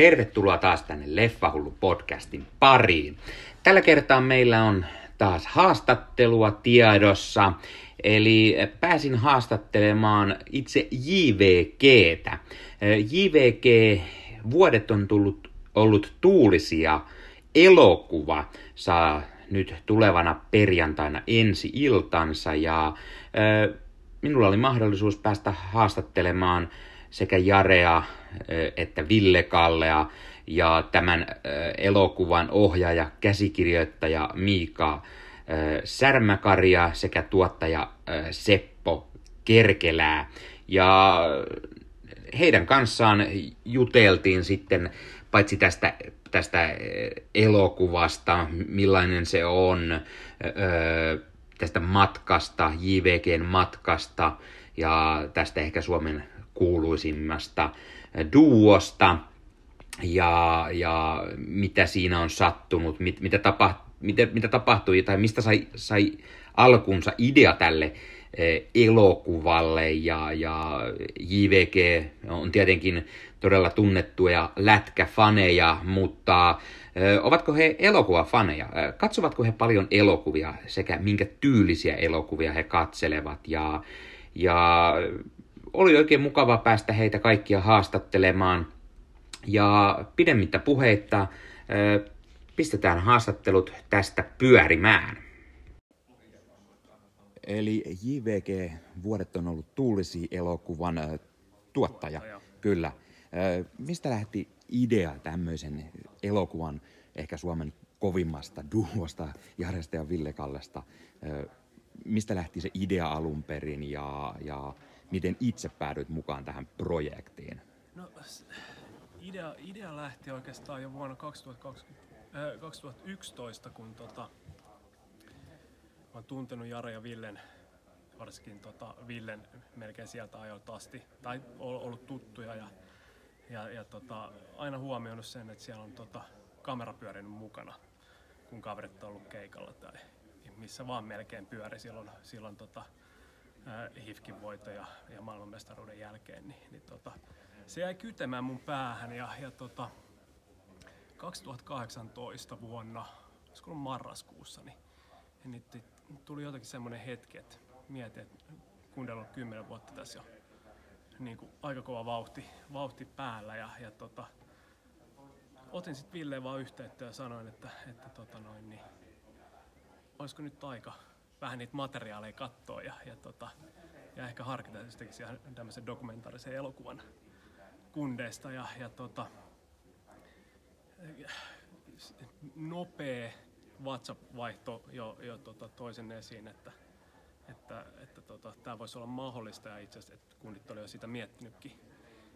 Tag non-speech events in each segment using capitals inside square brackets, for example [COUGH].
Tervetuloa taas tänne Leffahullu podcastin pariin. Tällä kertaa meillä on taas haastattelua tiedossa, eli pääsin haastattelemaan itse JVGtä. JVG vuodet on tullut, ollut tuulisia. Elokuva saa nyt tulevana perjantaina ensi iltansa ja minulla oli mahdollisuus päästä haastattelemaan sekä Jarea että Ville Kallea ja tämän elokuvan ohjaaja, käsikirjoittaja Miika Särmäkaria sekä tuottaja Seppo Kerkelää. Ja heidän kanssaan juteltiin sitten paitsi tästä, tästä elokuvasta, millainen se on, tästä matkasta, JVGn matkasta ja tästä ehkä Suomen kuuluisimmasta duosta. Ja, ja mitä siinä on sattunut, mit, mitä, tapa, mitä, mitä tapahtui tai mistä sai, sai alkunsa idea tälle eh, elokuvalle. Ja, ja JVG on tietenkin todella tunnettuja lätkäfaneja, mutta ö, ovatko he elokuvafaneja? Katsovatko he paljon elokuvia sekä minkä tyylisiä elokuvia he katselevat? Ja, ja oli oikein mukava päästä heitä kaikkia haastattelemaan. Ja pidemmittä puheitta pistetään haastattelut tästä pyörimään. Eli JVG Vuodet on ollut tuulisi elokuvan tuottaja, kyllä. Mistä lähti idea tämmöisen elokuvan, ehkä Suomen kovimmasta duosta, Jaresta ja Ville Kallesta? Mistä lähti se idea alun perin ja, ja miten itse päädyit mukaan tähän projektiin? No, idea, idea lähti oikeastaan jo vuonna 2020, äh, 2011, kun tota, olen tuntenut Jare ja Villen, varsinkin tota, Villen melkein sieltä ajoilta asti, tai ollut tuttuja ja, ja, ja tota, aina huomioinut sen, että siellä on tota, kamera pyörinyt mukana, kun kaverit on ollut keikalla tai missä vaan melkein pyöri silloin, silloin tota, HIFKin voito ja, maailmanmestaruuden jälkeen, niin, niin tota, se jäi kytemään mun päähän ja, ja tota, 2018 vuonna, olisiko ollut marraskuussa, niin, niin tuli jotenkin semmoinen hetki, että mietin, että Kundella on kymmenen vuotta tässä jo niin kuin aika kova vauhti, vauhti päällä ja, ja tota, otin sitten Villeen vaan yhteyttä ja sanoin, että, että tota noin, niin, olisiko nyt aika vähän niitä materiaaleja katsoa ja, ja, tota, ja ehkä harkita, ihan tämmöisen dokumentaarisen elokuvan kundeista ja, ja tota, nopea WhatsApp-vaihto jo, jo tota, toisen esiin, että, että, että tota, tämä voisi olla mahdollista ja itse asiassa, että kundit oli jo sitä miettinytkin,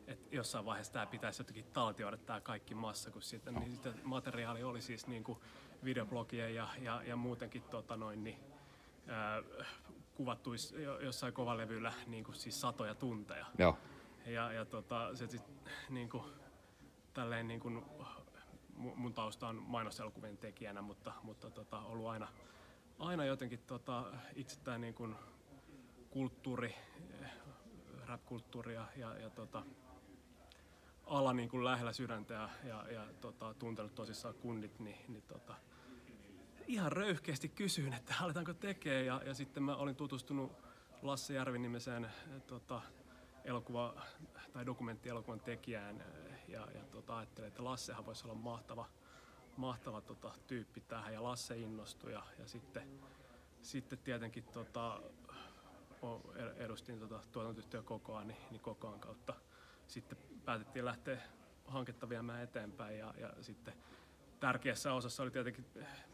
että jossain vaiheessa tämä pitäisi jotenkin taltioida tämä kaikki massa, kun siitä, niin sitä materiaali oli siis niin kuin videoblogien ja, ja, ja muutenkin tota noin, niin, kuvattu jossain kovalevyllä niin kuin siis satoja tunteja. Joo. Ja, ja tota, se sit, niin kuin, tälleen niin kuin, mun tausta on mainoselokuvien tekijänä, mutta, mutta tota, ollut aina, aina jotenkin tota, itse tämä niin kuin, kulttuuri, rap-kulttuuri ja, ja, ja tota, ala niin kuin lähellä sydäntä ja, ja, ja tota, tuntenut tosissaan kunnit, niin, niin tota, ihan röyhkeästi kysyin, että aletaanko tekee ja, ja sitten mä olin tutustunut Lasse Järvin nimiseen tota, elokuva, tai dokumenttielokuvan tekijään ja, ja tota, ajattelin, että Lassehan voisi olla mahtava, mahtava tota, tyyppi tähän ja Lasse innostui ja, ja sitten, sitten tietenkin tota, edustin tota, tuotantoyhtiö kokoa, niin, niin kokoan kautta sitten päätettiin lähteä hanketta viemään eteenpäin ja, ja sitten tärkeässä osassa oli tietenkin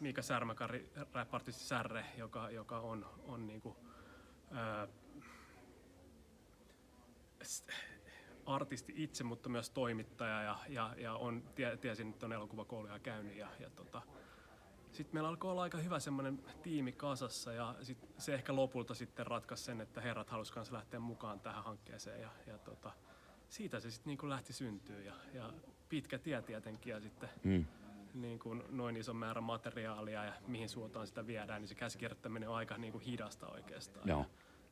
Miika Särmäkari, räppartisti Särre, joka, joka on, on niin kuin, ää, artisti itse, mutta myös toimittaja ja, ja, ja on, tie, tiesin, että on elokuvakouluja käynyt ja, ja tota, sitten meillä alkoi olla aika hyvä semmoinen tiimi kasassa ja sit se ehkä lopulta sitten ratkaisi sen, että herrat halusivat kanssa lähteä mukaan tähän hankkeeseen ja, ja tota, siitä se sitten niin lähti syntyä ja, ja pitkä tie tietenkin ja sitten mm niin kuin noin iso määrä materiaalia ja mihin suuntaan sitä viedään, niin se käsikirjoittaminen on aika niin kuin hidasta oikeastaan. Joo.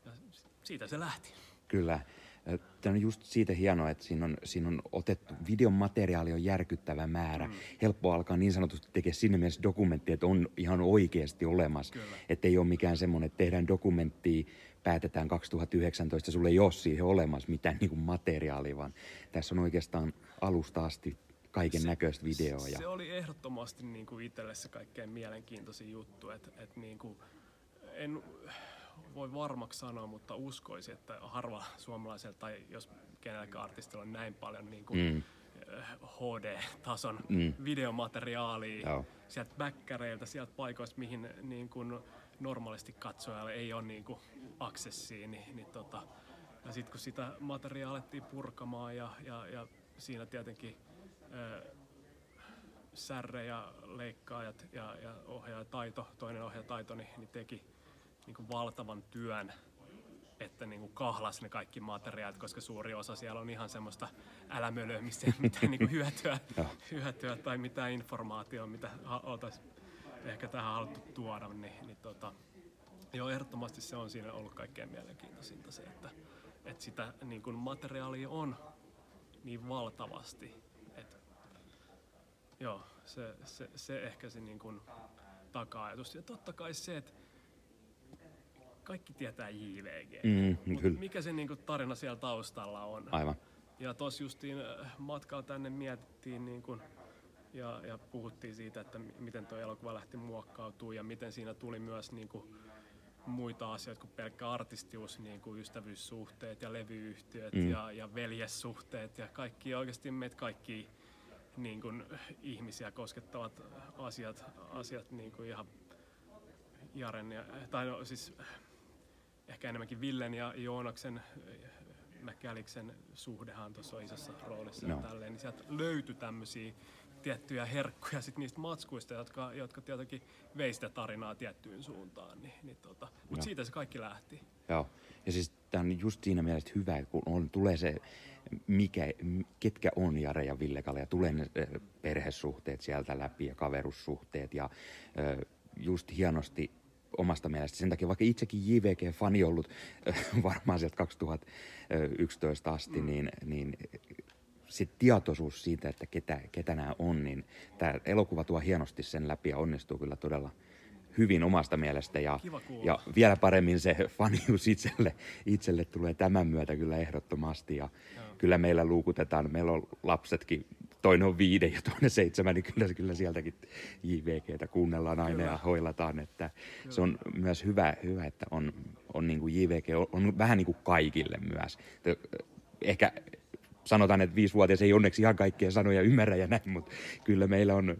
Ja, ja siitä se lähti. Kyllä. Tämä on just siitä hienoa, että siinä on, siinä on otettu, videon materiaali on järkyttävä määrä. Mm. Helppo alkaa niin sanotusti tekemään sinne mielessä dokumentti, että on ihan oikeasti olemassa. Että ei ole mikään semmoinen, että tehdään dokumenttia, päätetään 2019, sulle ei ole siihen olemassa mitään niin kuin materiaalia, vaan tässä on oikeastaan alusta asti kaiken näköistä videoa. Ja... Se oli ehdottomasti niin kuin itselle se kaikkein mielenkiintoisin juttu, että, että niin kuin, en voi varmaksi sanoa, mutta uskoisin, että harva suomalaisella tai jos kenelläkään artistilla on näin paljon niin kuin, mm. HD-tason mm. videomateriaalia Joo. sieltä bäkkäreiltä, sieltä paikoista, mihin niin kuin, normaalisti katsojalle ei ole niin kuin, aksessiin, niin, niin tota, ja sitten kun sitä materiaalia alettiin purkamaan ja, ja, ja siinä tietenkin äh, särre ja leikkaajat ja, ja ohjaajataito, toinen ohjaajataito, niin, niin teki niin kuin valtavan työn, että niin kuin kahlas ne kaikki materiaalit, koska suuri osa siellä on ihan semmoista älämölöä, missä [LAUGHS] ei mitään niin kuin hyötyä, hyötyä tai mitään informaatiota, mitä oltaisiin ehkä tähän haluttu tuoda, niin, niin tota, joo, ehdottomasti se on siinä ollut kaikkein mielenkiintoisinta se, että, että sitä niin kuin materiaalia on niin valtavasti, että joo, se, se, se ehkä se niin kuin taka-ajatus. Ja totta kai se, että kaikki tietää JVG. Mm, kyllä. Mikä se niinku tarina siellä taustalla on? Aivan. Ja tos justiin äh, matkalla tänne mietittiin niin kun, ja, ja puhuttiin siitä, että miten tuo elokuva lähti muokkautumaan ja miten siinä tuli myös niin kuin, muita asioita kuin pelkkä artistius, niin kuin ystävyyssuhteet ja levyyhtiöt mm. ja, ja veljessuhteet ja kaikki oikeasti meitä kaikki niin kuin, ihmisiä koskettavat asiat, asiat niin kuin ihan Jaren ja, tai no, siis ehkä enemmänkin Villen ja Joonaksen Mäkäliksen suhdehan tuossa on isossa roolissa no. ja tälleen, niin sieltä löytyi tämmöisiä tiettyjä herkkuja sit niistä matskuista, jotka, jotka tietenkin vei sitä tarinaa tiettyyn suuntaan. Niin, niin tota, mutta siitä se kaikki lähti. Joo, ja siis tämä on just siinä mielessä hyvä, kun on, tulee se, mikä, ketkä on Jare ja Ville Kalle, ja tulee ne perhesuhteet sieltä läpi ja kaverussuhteet, ja just hienosti omasta mielestä. Sen takia vaikka itsekin JVG-fani ollut [LAUGHS] varmaan sieltä 2011 asti, mm. niin, niin se tietoisuus siitä, että ketä, ketä nämä on, niin tämä elokuva tuo hienosti sen läpi ja onnistuu kyllä todella hyvin omasta mielestä. Ja, ja vielä paremmin se [LAUGHS] fanius itselle, itselle tulee tämän myötä kyllä ehdottomasti. Ja kyllä meillä luukutetaan, meillä on lapsetkin toinen on viiden ja toinen seitsemän, niin kyllä, kyllä sieltäkin JVGtä kuunnellaan aina kyllä. ja hoilataan. Että kyllä. se on myös hyvä, hyvä että on, on niin kuin JVG on, on vähän niin kuin kaikille myös. Ehkä sanotaan, että viisivuotias ei onneksi ihan kaikkia sanoja ymmärrä ja näin, mutta kyllä meillä on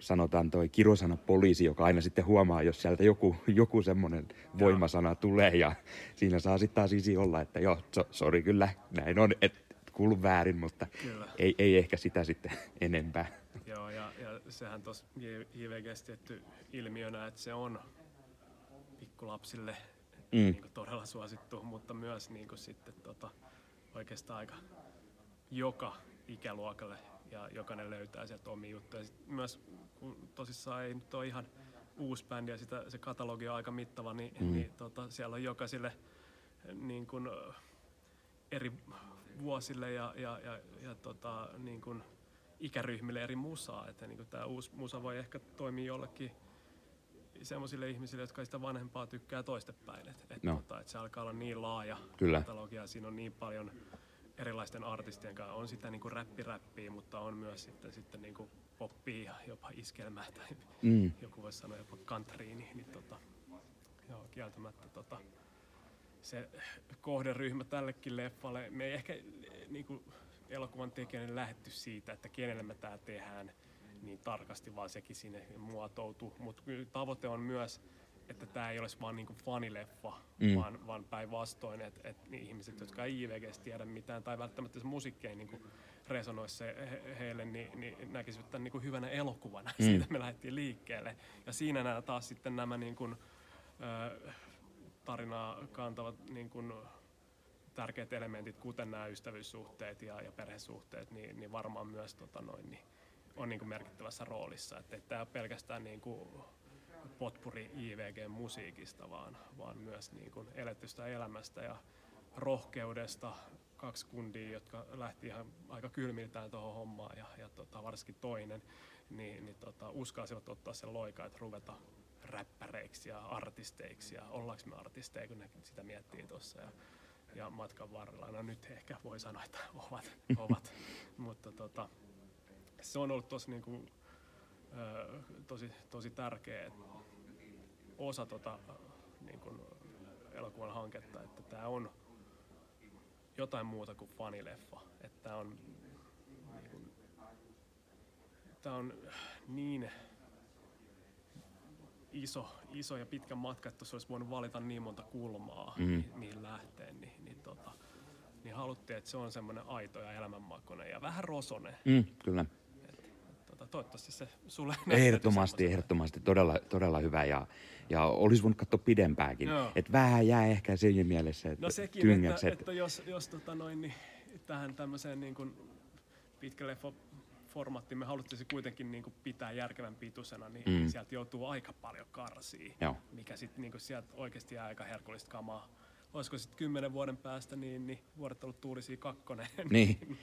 sanotaan toi kirosana poliisi, joka aina sitten huomaa, jos sieltä joku, joku semmoinen voimasana tulee ja siinä saa sitten taas isi olla, että joo, so, sori kyllä, näin on, että kuulu väärin, mutta ei, ei ehkä sitä sitten [LAUGHS] enempää. Joo, ja, ja sehän tuossa JVGssä tietty ilmiönä, että se on pikkulapsille mm. niin todella suosittu, mutta myös niin sitten tota, oikeastaan aika joka ikäluokalle ja jokainen löytää sieltä omia juttuja. Sitten myös kun tosissaan ei nyt ole ihan uusi bändi ja sitä, se katalogi on aika mittava, niin, mm. niin tota, siellä on jokaiselle niin kuin, eri vuosille ja, ja, ja, ja tota, niin kuin ikäryhmille eri musaa. Että niin tämä uusi musa voi ehkä toimia jollekin sellaisille ihmisille, jotka sitä vanhempaa tykkää toistepäin. Että et, no. tota, et se alkaa olla niin laaja Kyllä. katalogia, siinä on niin paljon erilaisten artistien kanssa. On sitä niin kuin räppiräppiä, mutta on myös sitten, sitten niin kuin poppia ja jopa iskelmää tai mm. joku voisi sanoa jopa countryin, niin, niin tota, joo, kieltämättä tota, se kohderyhmä tällekin leffalle. Me ei ehkä niin kuin elokuvan tekijänä lähetty siitä, että kenelle me tämä tehdään niin tarkasti, vaan sekin sinne muotoutuu. Mutta tavoite on myös, että tämä ei olisi vaan niinku fanileffa, mm. vaan, vaan päinvastoin, että et niin ihmiset, jotka ei IVGs tiedä mitään tai välttämättä se musiikki ei niinku resonoi se he, heille, niin, niin näkisivät tämän niinku hyvänä elokuvana. [LAUGHS] Mm. Siitä me lähdettiin liikkeelle. Ja siinä nämä taas sitten nämä niinku, ö, tarinaa kantavat niin kuin, tärkeät elementit, kuten nämä ystävyyssuhteet ja, ja perhesuhteet, niin, niin varmaan myös tota noin, niin on niin kuin merkittävässä roolissa. Että tämä ei ole pelkästään niin kuin potpuri IVG-musiikista, vaan, vaan myös niin kuin eletystä elämästä ja rohkeudesta, kaksi kundia, jotka lähti ihan aika kylmiltään tuohon hommaan ja, ja tota, varsinkin toinen, niin, niin tota, uskalsivat ottaa sen loikan, että ruveta räppäreiksi ja artisteiksi ja ollaanko me artisteja, kun ne sitä miettii tuossa. Ja, ja matkan varrella, no nyt ehkä voi sanoa, että ovat, ovat. [LAUGHS] mutta tota, se on ollut tosi, niin kuin, tosi, tosi tärkeä osa tota, niin kuin elokuvan hanketta, että tämä on jotain muuta kuin fanileffa. Että tämä on, niin kuin, tää on niin iso, iso ja pitkä matka, että olisi voinut valita niin monta kulmaa, mm. mihin, mihin lähteä, niin, niin, tota, niin haluttiin, että se on semmoinen aito ja elämänmakoinen ja vähän rosonen. Mm, kyllä. Toivottavasti se sulle Ehdottomasti, ehdottomasti. Todella, todella hyvä ja, ja olisi voinut katsoa pidempääkin. Että vähän jää ehkä siinä mielessä, että No sekin, että, että, jos, jos tota noin, niin tähän tämmöiseen niin kuin pitkä leffa formaatti me haluttiin se kuitenkin niin kuin pitää järkevän pituisena, niin mm. sieltä joutuu aika paljon karsia, Joo. mikä sitten niin sieltä oikeasti jää aika herkullista kamaa. Olisiko sitten kymmenen vuoden päästä, niin, niin vuodet tuulisia kakkonen. [LAUGHS] Niin,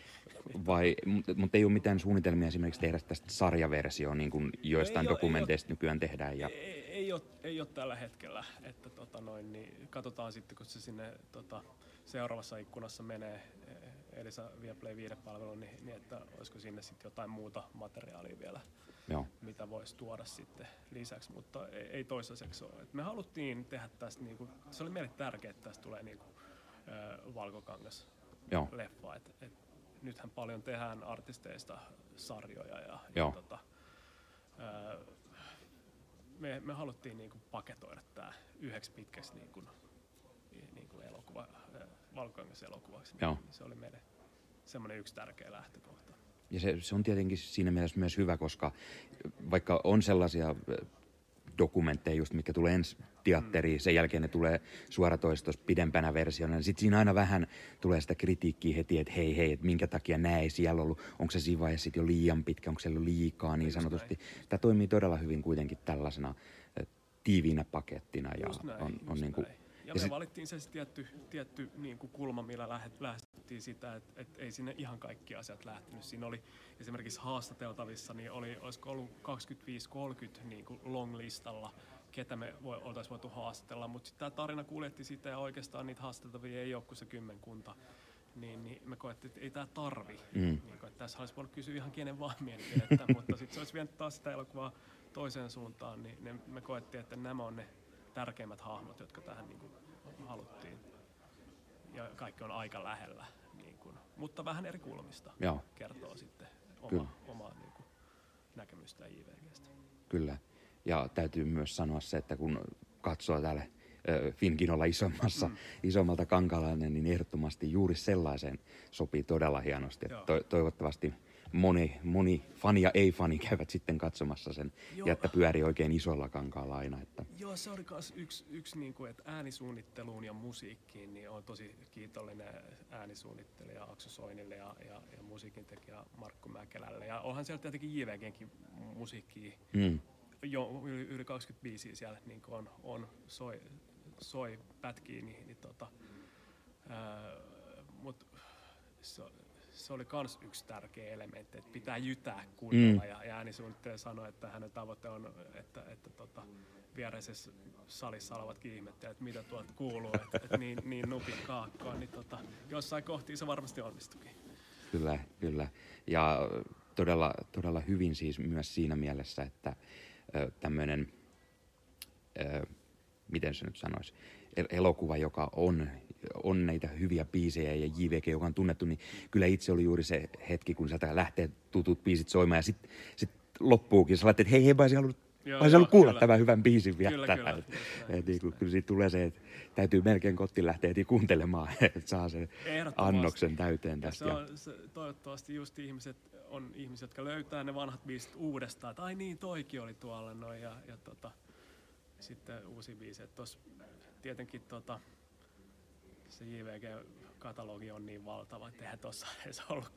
vai, mutta mut ei ole mitään suunnitelmia esimerkiksi tehdä tästä sarjaversioa, niin kuin joistain ei dokumenteista ole, nykyään tehdään. Ja... Ei, ei, ole, ei ole tällä hetkellä, että tota noin, niin katsotaan sitten, kun se sinne tota, seuraavassa ikkunassa menee, Elisa Viaplay viidepalvelu, niin, niin että olisiko sinne sitten jotain muuta materiaalia vielä, Joo. mitä voisi tuoda sitten lisäksi, mutta ei, ei toistaiseksi ole. Et me haluttiin tehdä tästä, niinku, se oli meille tärkeää, että tästä tulee niinku, äh, valkokangas Joo. leffa. Et, et, nythän paljon tehdään artisteista sarjoja ja, ja tota, äh, me, me haluttiin niinku paketoida tämä yhdeksi pitkäksi niinku, niinku elokuva, valkokangas-elokuvaksi. Niin se oli meille semmoinen yksi tärkeä lähtökohta. Ja se, se on tietenkin siinä mielessä myös hyvä, koska vaikka on sellaisia dokumentteja just, mikä tulee ensi teatteriin, sen jälkeen ne tulee suoratoistos pidempänä versiona, niin sitten siinä aina vähän tulee sitä kritiikkiä heti, että hei hei, että minkä takia näin ei siellä ollut, onko se siinä vaiheessa jo liian pitkä, onko siellä liikaa niin sanotusti. Tämä toimii todella hyvin kuitenkin tällaisena tiiviinä pakettina. Ja näin, on, on niin kuin, ja, ja me sit... valittiin se tietty, tietty niin kuin kulma, millä lähestyttiin sitä, että, että ei sinne ihan kaikki asiat lähtenyt. Siinä oli esimerkiksi haastateltavissa, niin oli, olisiko ollut 25-30 niin kuin long-listalla, ketä me voi, oltaisiin voitu haastatella. Mutta sitten tämä tarina kuljetti sitä ja oikeastaan niitä haastateltavia ei ole kuin se kymmenkunta. Niin, niin me koettiin, että ei tämä tarvi. Mm. Niin, että tässä olisi voinut kysyä ihan kenen vaan mielipidettä, mutta sitten se olisi vienyt taas sitä elokuvaa toiseen suuntaan, niin ne, me koettiin, että nämä on ne tärkeimmät hahmot, jotka tähän niin kuin, haluttiin. Ja kaikki on aika lähellä, niin kuin, mutta vähän eri kulmista Joo. kertoo sitten oma, omaa niin kuin, näkemystä JVGstä. Kyllä. Ja täytyy myös sanoa se, että kun katsoo täällä Finkinolla isommassa, mm. isommalta kankalainen, niin ehdottomasti juuri sellaiseen sopii todella hienosti. To- toivottavasti moni, moni fani ja ei-fani käyvät sitten katsomassa sen Joo. ja että pyörii oikein isolla kankaalla aina. Että. Joo, se oli myös yksi, yksi niin kuin, että äänisuunnitteluun ja musiikkiin niin on tosi kiitollinen äänisuunnittelija Aksu Soinille ja, ja, ja musiikin tekijä Markku Mäkelälle. Ja onhan siellä tietenkin JVGnkin musiikkia mm. jo yli, yli 25 siellä niin on, on soi, soi pätkii, niin, niin tota, ää, mut se, se oli myös yksi tärkeä elementti, että pitää jytää kunnolla. Mm. Ja, ja äänisuunnittelija sanoi, että hänen tavoite on, että, että tota, viereisessä salissa olevatkin ihmettelevät, että mitä tuolta kuuluu, että, että niin, niin nupit kaakkoon, niin tota, jossain kohti se varmasti onnistukin. Kyllä, kyllä. Ja todella, todella hyvin siis myös siinä mielessä, että tämmöinen, miten se nyt sanoisi, elokuva, joka on on näitä hyviä biisejä ja JVG, joka on tunnettu, niin kyllä itse oli juuri se hetki, kun sieltä lähtee tutut biisit soimaan ja sitten sit loppuukin. Sä että hei, hei, mä olisin halunnut Joo, Mä halunnut kuulla kyllä. tämän hyvän biisin vielä kyllä, Kyllä, et, et, niin, kyllä siitä tulee se, että täytyy melkein kotiin lähteä heti kuuntelemaan, [LAUGHS] että saa sen annoksen täyteen tästä. Se on, se, toivottavasti just ihmiset on ihmiset, jotka löytää ne vanhat biisit uudestaan, että ai niin, toikin oli tuolla noin ja, ja tota, sitten uusi biisi. Tuossa tietenkin tota, se JVG-katalogi on niin valtava, että eihän tuossa edes ollut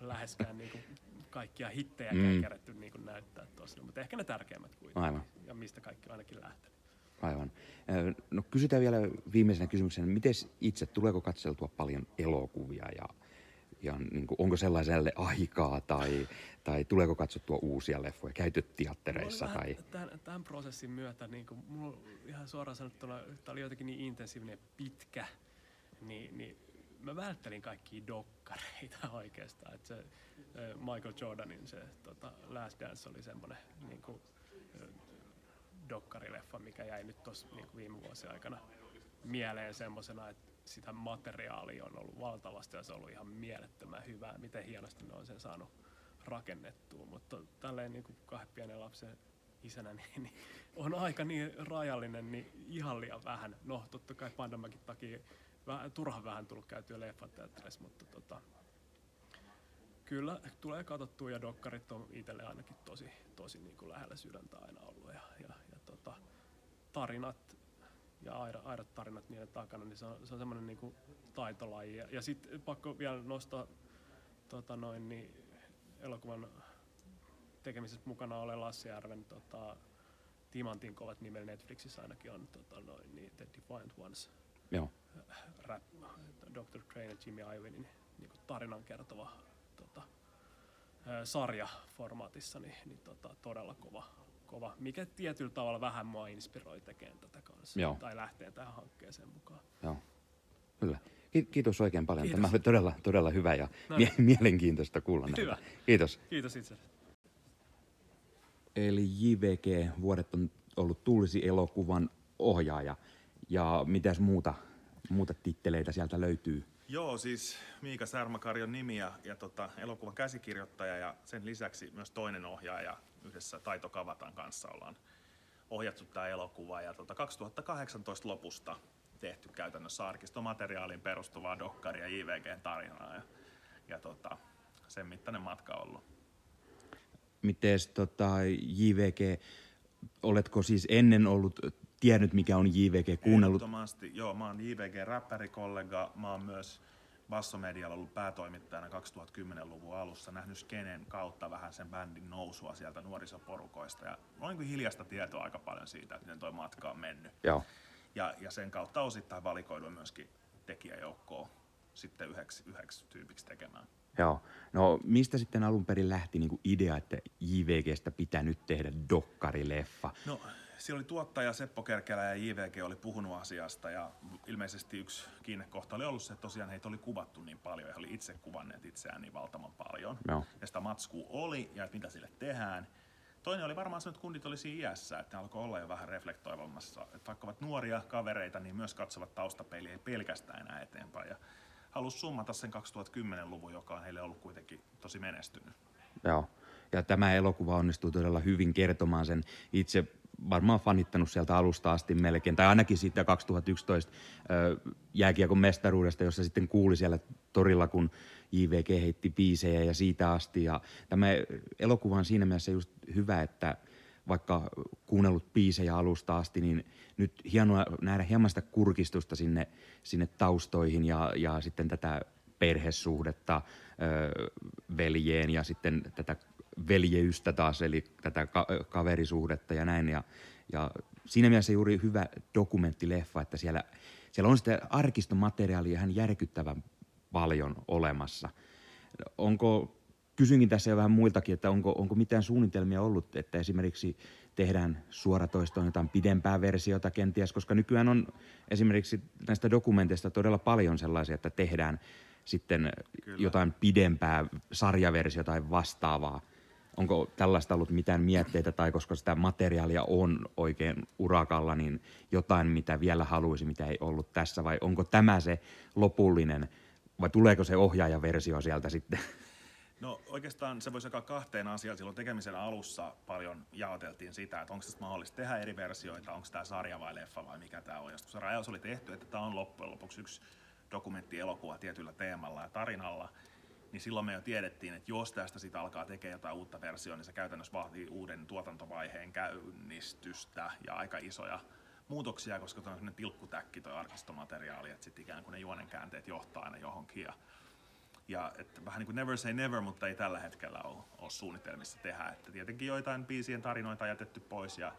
läheskään niin kuin kaikkia hittejä mm. kerätty niin kuin näyttää tuossa, mutta ehkä ne tärkeimmät kuitenkin. Aivan. Ja mistä kaikki on ainakin lähtenyt. Aivan. No kysytään vielä viimeisenä kysymyksenä, miten itse, tuleeko katseltua paljon elokuvia ja, ja niin kuin, onko sellaiselle aikaa tai, tai tuleeko katsottua uusia leffoja, käyty teattereissa? Tai... Tämän, tämän, prosessin myötä, niin kuin, mulla ihan suoraan sanottuna, tämä oli jotenkin niin intensiivinen pitkä, niin, niin mä välttelin kaikkia dokkareita [LAUGHS] oikeastaan. Että se Michael Jordanin se tota, Last Dance oli semmoinen niin kuin, dokkarileffa, mikä jäi nyt tuossa niin viime vuosien aikana mieleen semmoisena, että sitä materiaalia on ollut valtavasti ja se on ollut ihan mielettömän hyvää, miten hienosti ne on sen saanut rakennettua. Mutta tälleen niin kuin kahden pienen lapsen isänä, [LAUGHS] niin, niin on aika niin rajallinen, niin ihan liian vähän. No, totta kai pandemiakin takia vähän, turhan vähän tullut käytyä leffateatterissa, mutta tota, kyllä tulee katsottua ja dokkarit on itselle ainakin tosi, tosi niin kuin lähellä sydäntä aina ollut. Ja, ja, ja tota, tarinat ja aidot, aidot tarinat niiden takana, niin se on, se on semmoinen niin kuin taitolaji. Ja, ja sitten pakko vielä nostaa tota noin, niin elokuvan tekemisessä mukana ole Lassi Järven tota, Timantin kovat nimellä Netflixissä ainakin on tota, noin, niin The Defiant Ones. Joo. Rap, Dr. Crane ja Jimmy Iovinin niin tarinan kertova tota, sarja formaatissa, niin, niin tota, todella kova, kova, mikä tietyllä tavalla vähän mua inspiroi tekemään tätä kanssa, Joo. tai lähtee tähän hankkeeseen mukaan. Joo, kyllä. Kiitos oikein paljon. Kiitos. Tämä oli todella, todella hyvä ja no niin. mielenkiintoista kuulla. Hyvä. Näitä. Kiitos. Kiitos itse. Eli JVG Vuodet on ollut Tuulisi elokuvan ohjaaja. Ja mitäs muuta, muuta titteleitä sieltä löytyy? Joo, siis Miika Särmäkari on nimi ja, ja tota, elokuvan käsikirjoittaja ja sen lisäksi myös toinen ohjaaja yhdessä Taito Kavatan kanssa ollaan ohjattu tämä elokuva. Ja tota, 2018 lopusta tehty käytännössä arkistomateriaaliin perustuvaa dokkaria JVGn tarinaa ja, ja tota, sen mittainen matka on ollut. Miten tota, JVG, oletko siis ennen ollut tiennyt, mikä on JVG, kuunnellut? Ehdottomasti, joo. Mä oon JVG-räppärikollega. Mä oon myös Bassomedialla ollut päätoimittajana 2010-luvun alussa, nähnyt Skenen kautta vähän sen bändin nousua sieltä nuorisoporukoista. Ja on niin hiljasta tietoa aika paljon siitä, että miten toi matka on mennyt. Joo. Ja, ja sen kautta osittain valikoidua myöskin tekijäjoukkoa sitten yhdeksi, yhdeksi tyypiksi tekemään. Joo. No mistä sitten alun perin lähti niin kuin idea, että JVGstä pitää nyt tehdä dokkarileffa? No siellä oli tuottaja Seppo Kerkelä ja JVG oli puhunut asiasta ja ilmeisesti yksi kiinnekohta oli ollut se, että tosiaan heitä oli kuvattu niin paljon ja he oli itse kuvanneet itseään niin valtavan paljon. Joo. Ja sitä matskua oli ja että mitä sille tehdään. Toinen oli varmaan se, että kundit oli siinä iässä, että ne alkoi olla jo vähän reflektoivammassa. Että vaikka ovat nuoria kavereita, niin myös katsovat taustapeiliä, ei pelkästään enää eteenpäin. Ja halusi summata sen 2010-luvun, joka on heille ollut kuitenkin tosi menestynyt. Joo. Ja tämä elokuva onnistuu todella hyvin kertomaan sen itse varmaan fanittanut sieltä alusta asti melkein, tai ainakin siitä 2011 jääkiekon mestaruudesta, jossa sitten kuuli siellä torilla, kun JVG heitti biisejä ja siitä asti. Ja tämä elokuva on siinä mielessä just hyvä, että vaikka kuunnellut biisejä alusta asti, niin nyt hienoa nähdä hieman sitä kurkistusta sinne, sinne taustoihin ja, ja sitten tätä perhesuhdetta ö, veljeen ja sitten tätä veljeystä taas, eli tätä ka- kaverisuhdetta ja näin. Ja, ja siinä mielessä juuri hyvä dokumenttileffa, että siellä, siellä on sitä arkistomateriaalia ihan järkyttävän paljon olemassa. Onko, kysynkin tässä jo vähän muiltakin, että onko, onko mitään suunnitelmia ollut, että esimerkiksi tehdään suoratoistoon jotain pidempää versiota kenties, koska nykyään on esimerkiksi näistä dokumenteista todella paljon sellaisia, että tehdään sitten Kyllä. jotain pidempää sarjaversiota tai vastaavaa. Onko tällaista ollut mitään mietteitä tai koska sitä materiaalia on oikein urakalla, niin jotain, mitä vielä haluaisi, mitä ei ollut tässä, vai onko tämä se lopullinen, vai tuleeko se ohjaajaversio sieltä sitten? No oikeastaan se voisi jakaa kahteen asiaan. Silloin tekemisen alussa paljon jaoteltiin sitä, että onko tästä mahdollista tehdä eri versioita, onko tämä sarja vai leffa vai mikä tämä on. Ja se rajaus oli tehty, että tämä on loppujen lopuksi yksi dokumenttielokuva tietyllä teemalla ja tarinalla, niin silloin me jo tiedettiin, että jos tästä sitä alkaa tekemään jotain uutta versiota, niin se käytännössä vaatii uuden tuotantovaiheen käynnistystä ja aika isoja muutoksia, koska tuo on sellainen tilkkutäkki tuo arkistomateriaali, että sitten ikään kuin ne juonenkäänteet johtaa aina johonkin. Ja, ja että vähän niin kuin never say never, mutta ei tällä hetkellä ole, ole suunnitelmissa tehdä. Että tietenkin joitain biisien tarinoita on jätetty pois ja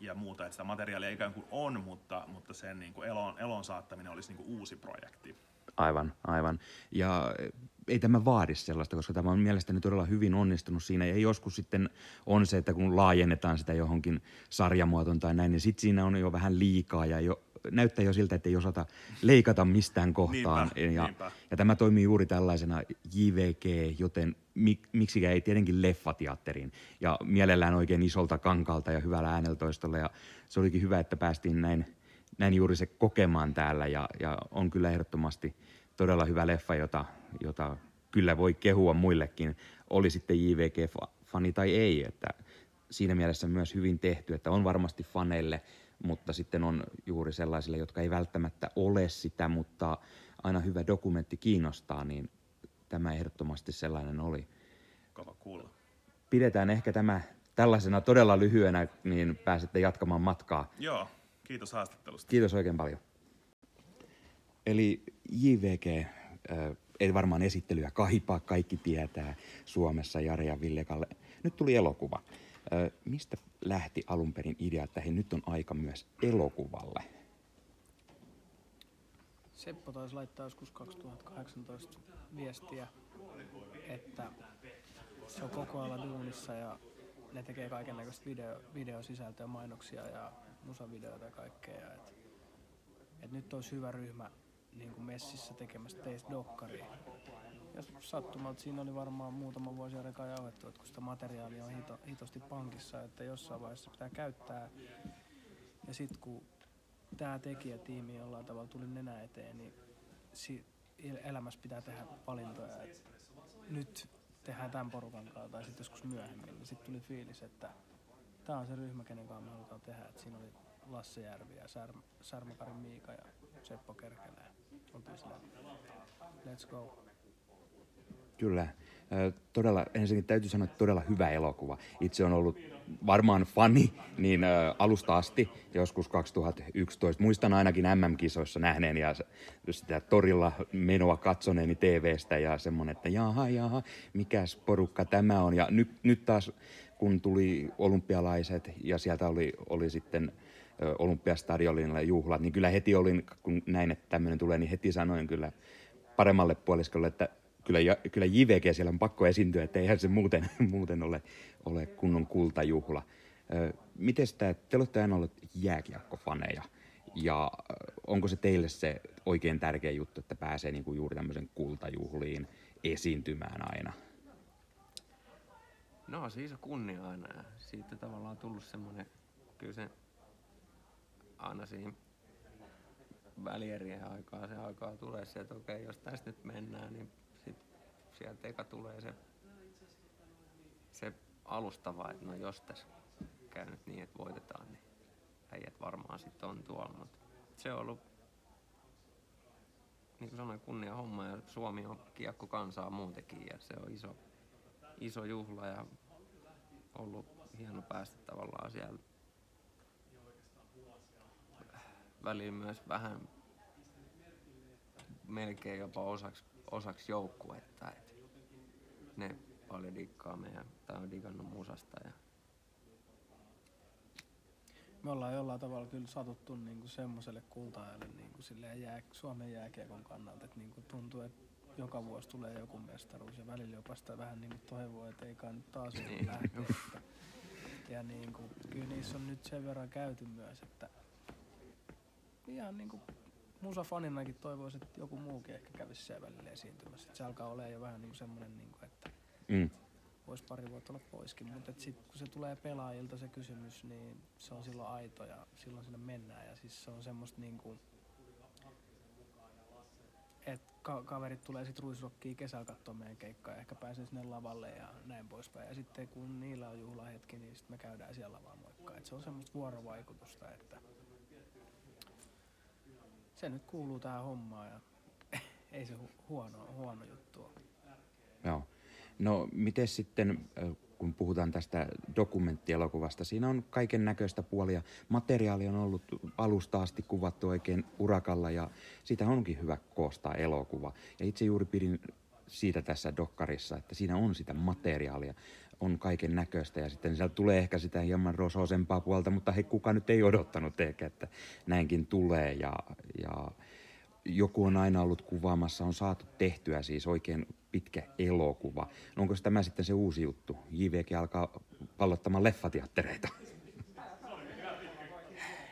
ja muuta, että sitä materiaalia ikään kuin on, mutta, mutta sen niin kuin elon, elon saattaminen olisi niin kuin uusi projekti. Aivan, aivan. Ja ei tämä vaadi sellaista, koska tämä on mielestäni todella hyvin onnistunut siinä. Ja joskus sitten on se, että kun laajennetaan sitä johonkin sarjamuotoon tai näin, niin sitten siinä on jo vähän liikaa ja jo, näyttää jo siltä, että ei osata leikata mistään kohtaan. Niinpä, ja, niinpä. ja tämä toimii juuri tällaisena JVG, joten mik, miksikä ei tietenkin leffateatteriin. Ja mielellään oikein isolta kankalta ja hyvällä ääneltoistolla. Ja se olikin hyvä, että päästiin näin, näin juuri se kokemaan täällä. Ja, ja on kyllä ehdottomasti todella hyvä leffa, jota, jota kyllä voi kehua muillekin, oli sitten JVG-fani tai ei. Että siinä mielessä myös hyvin tehty, että on varmasti faneille, mutta sitten on juuri sellaisille, jotka ei välttämättä ole sitä, mutta aina hyvä dokumentti kiinnostaa, niin tämä ehdottomasti sellainen oli. Kova kuulla. Pidetään ehkä tämä tällaisena todella lyhyenä, niin pääsette jatkamaan matkaa. Joo, kiitos haastattelusta. Kiitos oikein paljon. Eli JVG, äh, ei varmaan esittelyä kaipaa, kaikki tietää Suomessa Jari ja Villekalle. Nyt tuli elokuva. Äh, mistä lähti alun perin idea, että hei, nyt on aika myös elokuvalle? Seppo taisi laittaa joskus 2018 viestiä, että se on koko ajan duunissa ja ne tekee kaiken näköistä video, videosisältöä, mainoksia ja musavideoita ja kaikkea. Et, et nyt olisi hyvä ryhmä niin kuin messissä tekemässä teistä dokkaria. Ja sattumalta siinä oli varmaan muutama vuosi aikaa jauhettu, että kun sitä materiaalia on hito, hitosti pankissa, että jossain vaiheessa pitää käyttää. Ja sitten kun tämä tekijätiimi jollain tavalla tuli nenä eteen, niin si- el- elämässä pitää tehdä valintoja. Et nyt tehdään tämän porukan kanssa tai sitten joskus myöhemmin. Niin sitten tuli fiilis, että tämä on se ryhmä, kenen kanssa me halutaan tehdä. Et siinä oli Lasse Järvi ja Sär- Särmäkarin Miika ja Seppo Kerkelä. Oltiin silleen, let's go. Kyllä. Todella, ensinnäkin täytyy sanoa, että todella hyvä elokuva. Itse on ollut varmaan fani niin alusta asti, joskus 2011. Muistan ainakin MM-kisoissa nähneen ja sitä torilla menoa katsoneeni TVstä ja semmonen, että jaha, jaha, mikäs porukka tämä on. Ja nyt, nyt taas, kun tuli olympialaiset ja sieltä oli, oli sitten ö, olympiastadionilla juhlat, niin kyllä heti olin, kun näin, että tämmöinen tulee, niin heti sanoin kyllä paremmalle puoliskolle, että kyllä, kyllä JVG siellä on pakko esiintyä, että eihän se muuten, [LAUGHS] muuten ole, ole kunnon kultajuhla. Miten tämä, te olette aina olleet jääkiekkofaneja, ja onko se teille se oikein tärkeä juttu, että pääsee niinku juuri tämmöisen kultajuhliin esiintymään aina? No siis on kunnia aina ja siitä tavallaan tullut semmonen, kyllä se aina siinä välierien aikaa se aikaa tulee se, että okei, jos tästä nyt mennään, niin sit sieltä eka tulee se, se alustava, että no jos tässä käy nyt niin, että voitetaan, niin äijät varmaan sitten on tuolla, mutta se on ollut niin kuin sanoin, kunnia homma ja Suomi on kiekko kansaa muutenkin ja se on iso, iso juhla ja ollut hieno päästä tavallaan siellä väliin myös vähän melkein jopa osaksi, osaksi joukkuetta. Et ne paljon dikkaa meidän, tai on digannut musasta ja Me ollaan jollain tavalla kyllä satuttu niinku semmoiselle kultaajalle niinku jää, Suomen jääkiekon kannalta, että niinku tuntuu, että joka vuosi tulee joku mestaruus ja välillä jopa sitä vähän niinku toivoo, että ei kai nyt taas Niin. lähteä. Ja niinku, kyllä niissä on nyt sen verran käyty myös, että ihan niinku musafaninakin toivoisi, että joku muukin ehkä kävisi siellä välillä esiintymässä. Et se alkaa olemaan jo vähän niinku semmoinen, niinku, että Mm. voisi pari vuotta olla poiskin, mutta sitten kun se tulee pelaajilta se kysymys, niin se on silloin aito ja silloin sinne mennään ja siis se on semmoista niinku, että ka- kaverit tulee sitten ruisrokkiin kesällä katsoa meidän keikkaa ja ehkä pääsee sinne lavalle ja näin poispäin. Ja sitten kun niillä on juhlahetki, niin sitten me käydään siellä lavaa moikkaa. Et se on semmoista vuorovaikutusta, että se nyt kuuluu tähän hommaan ja [LAUGHS] ei se hu- huono, huono juttu ole. Joo. No, miten sitten, kun puhutaan tästä dokumenttielokuvasta, siinä on kaiken näköistä puolia. Materiaali on ollut alusta asti kuvattu oikein urakalla ja siitä onkin hyvä koostaa elokuva. Ja itse juuri pidin siitä tässä dokkarissa, että siinä on sitä materiaalia. On kaiken näköistä ja sitten sieltä tulee ehkä sitä hieman rosoisempaa puolta, mutta hei, kuka nyt ei odottanut ehkä, että näinkin tulee ja, ja joku on aina ollut kuvaamassa, on saatu tehtyä siis oikein pitkä elokuva. No onko tämä sitten se uusi juttu? JVG alkaa pallottamaan leffateattereita.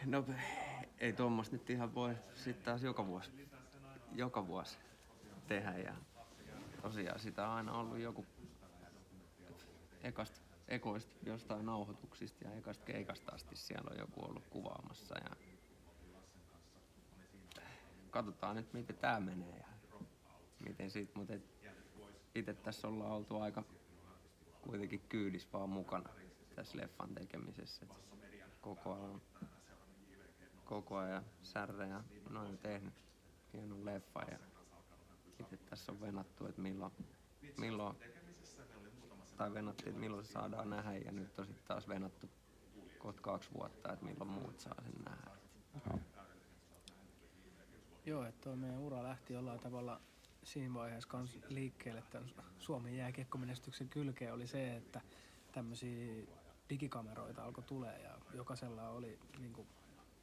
No ei tuommoista nyt ihan voi sitten taas joka vuosi, joka vuosi tehdä ja tosiaan sitä on aina ollut joku ekasta, ekoista jostain nauhoituksista ja ekasta keikasta asti siellä on joku ollut kuvaamassa ja katsotaan nyt miten tää menee ja miten siitä, mutta itse tässä ollaan oltu aika kuitenkin kyydis vaan mukana tässä leffan tekemisessä. Et koko ajan, koko ajan särrejä noin tehnyt hienon leffa ja itse tässä on venattu, että milloin, milloin tai venattiin, että milloin se saadaan nähdä ja nyt on sitten taas venattu kohta kaksi vuotta, että milloin muut saa sen nähdä. No. Joo, että tuo meidän ura lähti jollain tavalla siinä vaiheessa kans liikkeelle tämän Suomen jääkiekkomenestyksen kylkeen oli se, että tämmöisiä digikameroita alkoi tulee ja jokaisella oli niinku,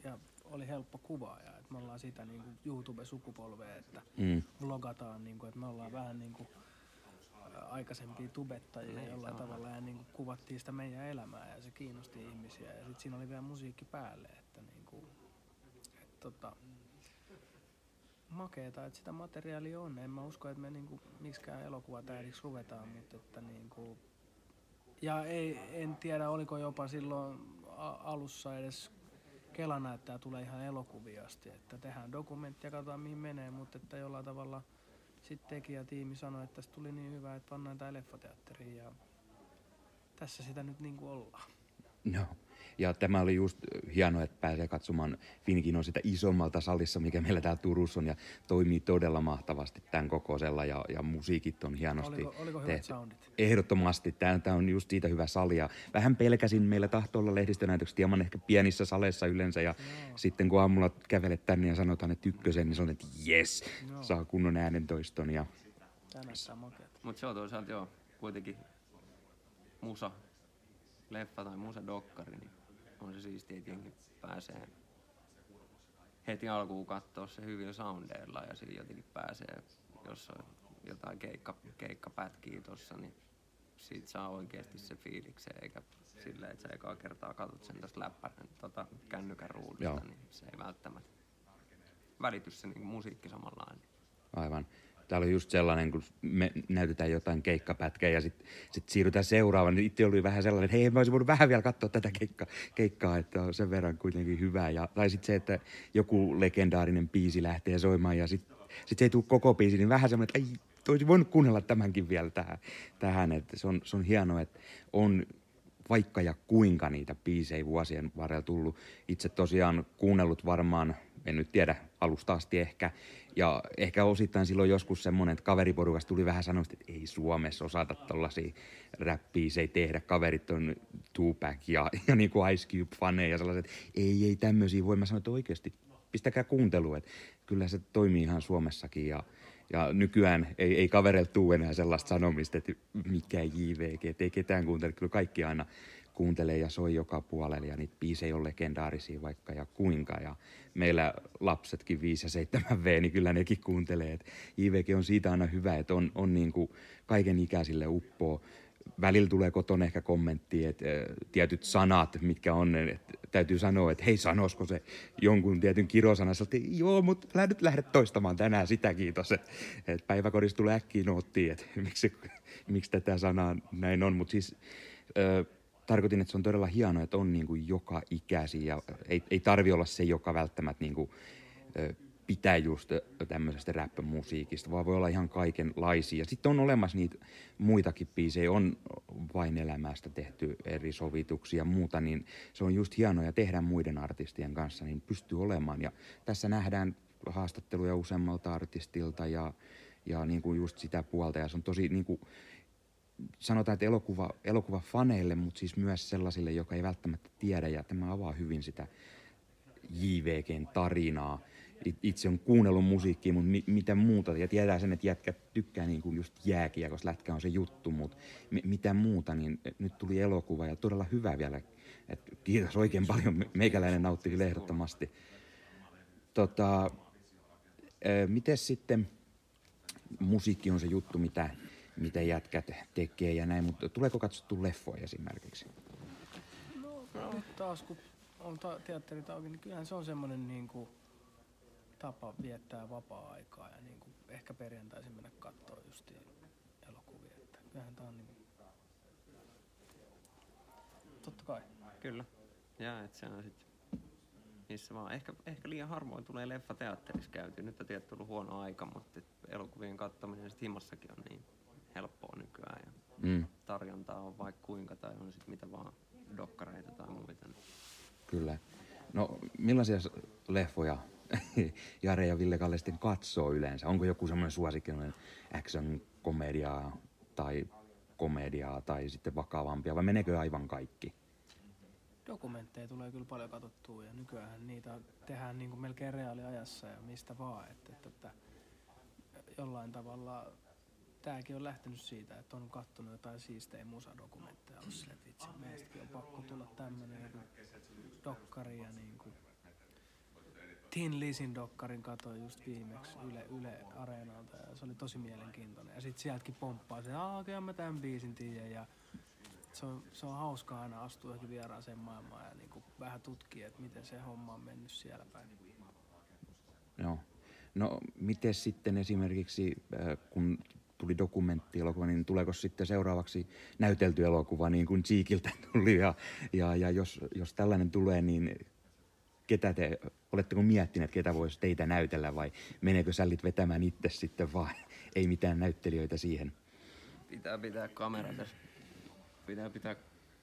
ja oli helppo kuvaa ja että me ollaan sitä niinku YouTube-sukupolvea, että Mm. vlogataan, niinku, että me ollaan vähän niinku ää, aikaisempia tubettajia Niin, jollain tavalla ja niinku kuvattiin sitä meidän elämää ja se kiinnosti ihmisiä ja sitten siinä oli vielä musiikki päälle, että niinku, et, tota, makeeta, että sitä materiaalia on. En mä usko, että me niinku miksikään elokuvatähdiksi ruvetaan, mutta että niinku... Ja ei, en tiedä, oliko jopa silloin alussa edes kelana, että tämä tulee ihan elokuvia asti, että tehdään dokumentti ja katsotaan mihin menee, mutta että jollain tavalla sitten tekijätiimi sanoi, että tästä tuli niin hyvä, että pannaan tämä leffateatteriin ja tässä sitä nyt niinku ollaan. No. Ja tämä oli just hienoa, että pääsee katsomaan Finkin on sitä isommalta salissa, mikä meillä täällä Turussa on, ja toimii todella mahtavasti tämän kokoisella, ja, ja musiikit on hienosti Oliko, oliko hyvät tehty. soundit? Ehdottomasti. Tämä, tämä on just siitä hyvä sali. Ja vähän pelkäsin, meillä tahtoo olla lehdistönäytökset hieman ehkä pienissä saleissa yleensä. Ja Joo. sitten kun aamulla kävelet tänne ja sanotaan, että ykkösen, niin sanotaan, että jes, Joo. saa kunnon äänentoiston. Ja. Mutta se on toisaalta joo, kuitenkin musa, leffa tai musa dokkari, niin on se siistiä, että jengi pääsee heti alkuun katsoa se hyvin soundeilla ja siinä jotenkin pääsee, jos on jotain keikka, keikkapätkiä tossa, niin siitä saa oikeasti se fiiliksen, eikä silleen, että sä ekaa kertaa katsot sen tästä läppärin tota, kännykän ruudusta, Joo. niin se ei välttämättä välity se niin musiikki samanlainen. aivan. Täällä on just sellainen, kun me näytetään jotain keikkapätkää ja sitten sit siirrytään seuraavaan. Itse oli vähän sellainen, että hei, mä olisin voinut vähän vielä katsoa tätä keikka, keikkaa, että on sen verran kuitenkin hyvää. Ja, tai sitten se, että joku legendaarinen biisi lähtee soimaan ja sitten sit se ei tule koko biisi, niin vähän semmoinen, että ei, olisi voinut kuunnella tämänkin vielä tähän. tähän. Että se, on, se on hienoa, että on vaikka ja kuinka niitä biisejä vuosien varrella tullut. Itse tosiaan kuunnellut varmaan, en nyt tiedä, alusta asti ehkä. Ja ehkä osittain silloin joskus semmoinen, että kaveriporukasta tuli vähän sanoista, että ei Suomessa osata tollasia rap tehdä. Kaverit on Tupac ja, ja niin kuin Ice Cube-faneja ja sellaiset. Ei, ei tämmöisiä voi. Mä sanoin, että oikeasti pistäkää kuuntelua. Että kyllä se toimii ihan Suomessakin ja ja nykyään ei, ei kavereilta tule enää sellaista sanomista, että mikä JVG, ei ketään kuuntele. Kyllä kaikki aina kuuntelee ja soi joka puolella ja niitä biisejä on legendaarisia vaikka ja kuinka. Ja meillä lapsetkin 5 ja 7 V, niin kyllä nekin kuuntelee. Et on siitä aina hyvä, että on, on niin kuin kaiken ikäisille uppoo. Välillä tulee kotona ehkä kommentti, että tietyt sanat, mitkä on, että täytyy sanoa, että hei sanoisiko se jonkun tietyn kirosanan, että joo, mutta nyt lähde toistamaan tänään sitä, kiitos. Että et päiväkodissa tulee äkkiä noottiin, että [LAUGHS] miksi, miksi tätä sanaa näin on, mutta siis ö, tarkoitin, että se on todella hienoa, että on niin kuin joka ikäisiä ja ei, ei tarvi olla se, joka välttämättä niin kuin, pitää just tämmöisestä rap-musiikista, vaan voi olla ihan kaikenlaisia. Sitten on olemassa niitä muitakin biisejä, on vain elämästä tehty eri sovituksia ja muuta, niin se on just hienoa ja tehdään muiden artistien kanssa, niin pystyy olemaan. Ja tässä nähdään haastatteluja useammalta artistilta ja, ja niin kuin just sitä puolta, ja se on tosi niin kuin, sanotaan, että elokuva, faneille, mutta siis myös sellaisille, joka ei välttämättä tiedä, ja tämä avaa hyvin sitä JVGn tarinaa. itse on kuunnellut musiikkia, mutta mi, mitä muuta, ja tietää sen, että jätkät tykkää niin kuin just jääkiekosta, lätkä on se juttu, mutta mi, mitä muuta, niin nyt tuli elokuva ja todella hyvä vielä. Et kiitos oikein paljon, meikäläinen nautti kyllä ehdottomasti. Tota, miten sitten, musiikki on se juttu, mitä, mitä jätkät tekee ja näin, mutta tuleeko katsottu leffoja esimerkiksi? No, nyt taas kun on ta- teatterit auki, niin kyllähän se on semmoinen niin kuin, tapa viettää vapaa-aikaa ja niin kuin, ehkä perjantaisin mennä katsoa just elokuvia. Että kyllähän tää on niin kuin, totta kai. Kyllä. Ja et se on sit missä vaan. Ehkä, ehkä liian harvoin tulee leffa teatterissa käyty. Nyt on tietty ollut huono aika, mutta elokuvien katsominen sit himassakin on niin helppoa nykyään. Ja mm. tarjontaa on vaikka kuinka tai on sitten mitä vaan dokkareita tai muita. Kyllä. No millaisia leffoja [LAUGHS] Jare ja Ville Kalle sitten katsoo yleensä? Onko joku semmoinen suosikkinen action-komediaa tai komediaa tai sitten vakavampia vai meneekö aivan kaikki? Dokumentteja tulee kyllä paljon katsottua ja nykyään niitä tehdään niin kuin melkein reaaliajassa ja mistä vaan. Että, että, että jollain tavalla tämäkin on lähtenyt siitä, että on kattonut jotain siistejä musadokumentteja, on sille, että vitsi, meistäkin on pakko tulla tämmönen joku dokkari ja niin kuin Tin Lisin dokkarin katoin just viimeksi Yle, Yle Areenalta ja se oli tosi mielenkiintoinen. Ja sit sieltäkin pomppaa se, aah okei mä tämän biisin tiedän ja se on, se on hauskaa aina astua johonkin vieraaseen maailmaan ja niin kuin vähän tutkia, että miten se homma on mennyt siellä päin. Joo. No, miten sitten esimerkiksi, äh, kun tuli dokumenttielokuva, niin tuleeko sitten seuraavaksi näytelty elokuva, niin kuin Cheekiltä [LAUGHS] tuli, ja, ja, ja jos, jos tällainen tulee, niin ketä te, oletteko miettineet, ketä voisi teitä näytellä, vai meneekö sällit vetämään itse sitten vaan, [LAUGHS] ei mitään näyttelijöitä siihen? Pitää pitää kamera tässä, pitää pitää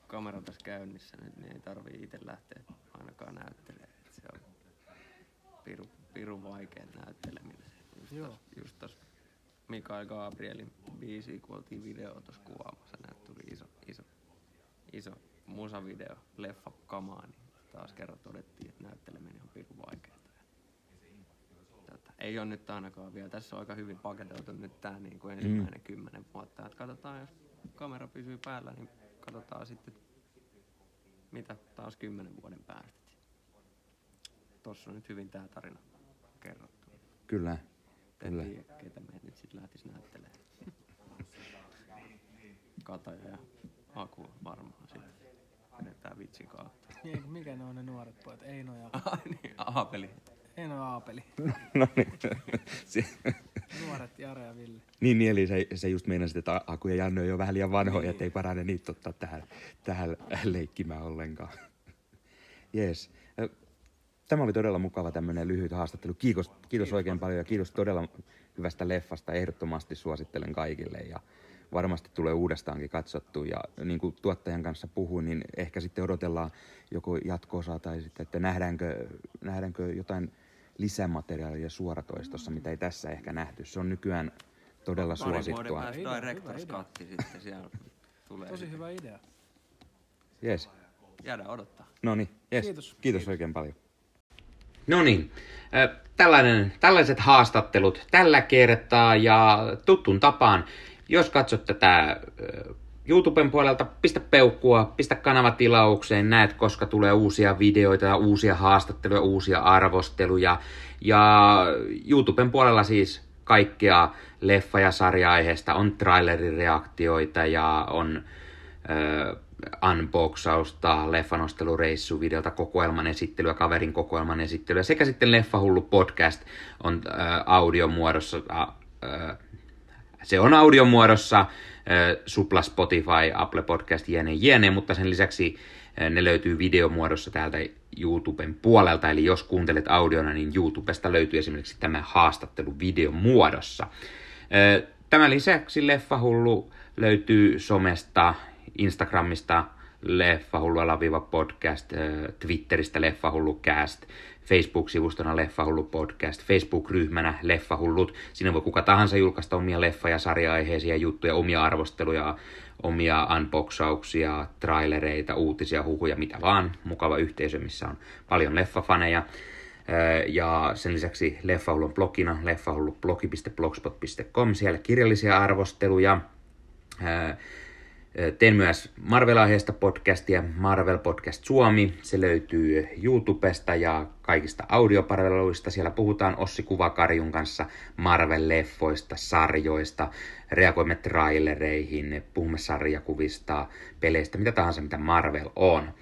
kamera tässä käynnissä, niin ei tarvii itse lähteä ainakaan näyttelemään. Se on piru, piru vaikea näytteleminen. Just Joo. Mikael Gabrielin biisi, kun oltiin video tuossa kuvaamassa, näet tuli iso, iso, iso musavideo, leffa kamaa, niin taas kerran todettiin, että näytteleminen on pirun vaikeaa. Ei ole nyt ainakaan vielä. Tässä on aika hyvin paketoitu nyt tämä niin kuin ensimmäinen mm. kymmenen vuotta. Et katsotaan, jos kamera pysyy päällä, niin katsotaan sitten, mitä taas kymmenen vuoden päästä. Tuossa on nyt hyvin tämä tarina kerrottu. Kyllä. En tiedä, ketä me nyt sitten lähtisi näyttelemään. Kataja ja Aku varmaan sitten vedetään vitsin kautta. Niin, mikä ne on ne nuoret pojat? Eino ja... niin, Aapeli. Eino ja Aapeli. [LAUGHS] no niin. Nuoret Jare ja Ville. Niin, niin eli se, se just meinasit, että Aku ja Janne on jo vähän liian vanhoja, niin. ettei parane niitä ottaa tähän, tähän leikkimään ollenkaan. Jees. Tämä oli todella mukava tämmöinen lyhyt haastattelu. Kiitos, kiitos, kiitos oikein paljon ja kiitos todella hyvästä leffasta. Ehdottomasti suosittelen kaikille ja varmasti tulee uudestaankin katsottu. Ja niin kuin tuottajan kanssa puhuin, niin ehkä sitten odotellaan joko jatko tai sitten, että nähdäänkö, nähdäänkö jotain lisämateriaalia suoratoistossa, mitä ei tässä ehkä nähty. Se on nykyään todella Parin suosittua. Directors sitten siellä tulee. Tosi hyvä idea. Yes. Jäädään odottaa. No niin, yes. Kiitos. Kiitos. Kiitos oikein paljon. No niin, tällaiset haastattelut tällä kertaa ja tuttun tapaan, jos katsot tätä YouTuben puolelta, pistä peukkua, pistä kanava tilaukseen, näet koska tulee uusia videoita ja uusia haastatteluja, uusia arvosteluja. Ja YouTuben puolella siis kaikkea leffa- ja sarja-aiheesta on trailerireaktioita ja on unboxausta, leffanostelureissuvideota, kokoelman esittelyä, kaverin kokoelman esittelyä sekä sitten Leffahullu podcast on äh, audiomuodossa. Äh, se on audiomuodossa äh, Supla, Spotify, Apple Podcast, jne, jne, mutta sen lisäksi äh, ne löytyy videomuodossa täältä YouTuben puolelta, eli jos kuuntelet audiona, niin YouTubesta löytyy esimerkiksi tämä haastattelu videomuodossa. Äh, tämän lisäksi Leffahullu löytyy somesta Instagramista Leffahullu alaviiva podcast, Twitteristä Leffahullukääst, Facebook-sivustona Leffahullu podcast, Facebook-ryhmänä Leffahullut. Siinä voi kuka tahansa julkaista omia leffa- ja sarja-aiheisia juttuja, omia arvosteluja, omia unboxauksia, trailereita, uutisia, huhuja, mitä vaan. Mukava yhteisö, missä on paljon leffafaneja. Ja sen lisäksi Leffahullun blogina leffahullublogi.blogspot.com, siellä kirjallisia arvosteluja. Teen myös Marvel-aiheesta podcastia, Marvel Podcast Suomi. Se löytyy YouTubesta ja kaikista audiopalveluista. Siellä puhutaan Ossi Kuvakarjun kanssa Marvel-leffoista, sarjoista, reagoimme trailereihin, puhumme sarjakuvista, peleistä, mitä tahansa, mitä Marvel on.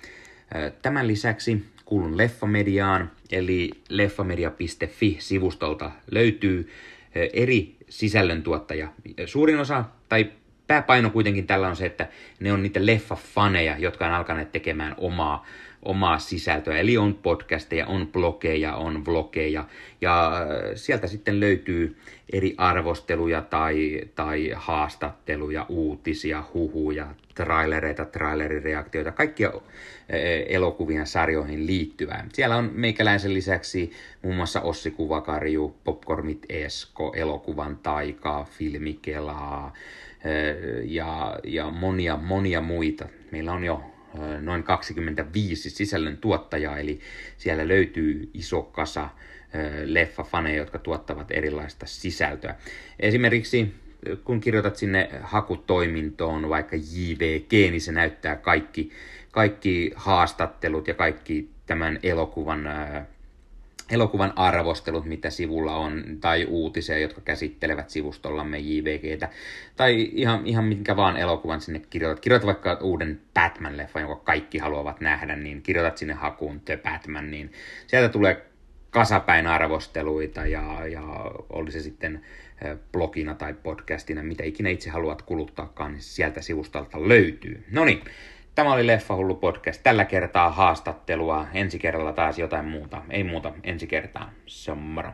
Tämän lisäksi kuulun Leffamediaan, eli leffamedia.fi-sivustolta löytyy eri sisällöntuottajia. Suurin osa, tai pääpaino kuitenkin tällä on se, että ne on niitä leffafaneja, jotka on alkaneet tekemään omaa, omaa sisältöä. Eli on podcasteja, on blogeja, on vlogeja ja äh, sieltä sitten löytyy eri arvosteluja tai, tai haastatteluja, uutisia, huhuja, trailereita, trailerireaktioita, kaikkia äh, elokuvien sarjoihin liittyvää. Siellä on meikäläisen lisäksi muun muassa Ossi Kuvakarju, Popcornit Esko, Elokuvan taikaa, Filmikelaa, ja, ja monia, monia muita. Meillä on jo noin 25 sisällön tuottajaa, eli siellä löytyy iso kasa leffafaneja, jotka tuottavat erilaista sisältöä. Esimerkiksi kun kirjoitat sinne hakutoimintoon vaikka JVG, niin se näyttää kaikki, kaikki haastattelut ja kaikki tämän elokuvan elokuvan arvostelut, mitä sivulla on, tai uutisia, jotka käsittelevät sivustollamme JVGtä, tai ihan, ihan minkä vaan elokuvan sinne kirjoitat. Kirjoitat vaikka uuden Batman-leffan, jonka kaikki haluavat nähdä, niin kirjoitat sinne hakuun The Batman, niin sieltä tulee kasapäin arvosteluita, ja, ja oli se sitten blogina tai podcastina, mitä ikinä itse haluat kuluttaakaan, niin sieltä sivustolta löytyy. No niin, Tämä oli Leffahullu podcast. Tällä kertaa haastattelua. Ensi kerralla taas jotain muuta. Ei muuta, ensi kertaa. Se on moro.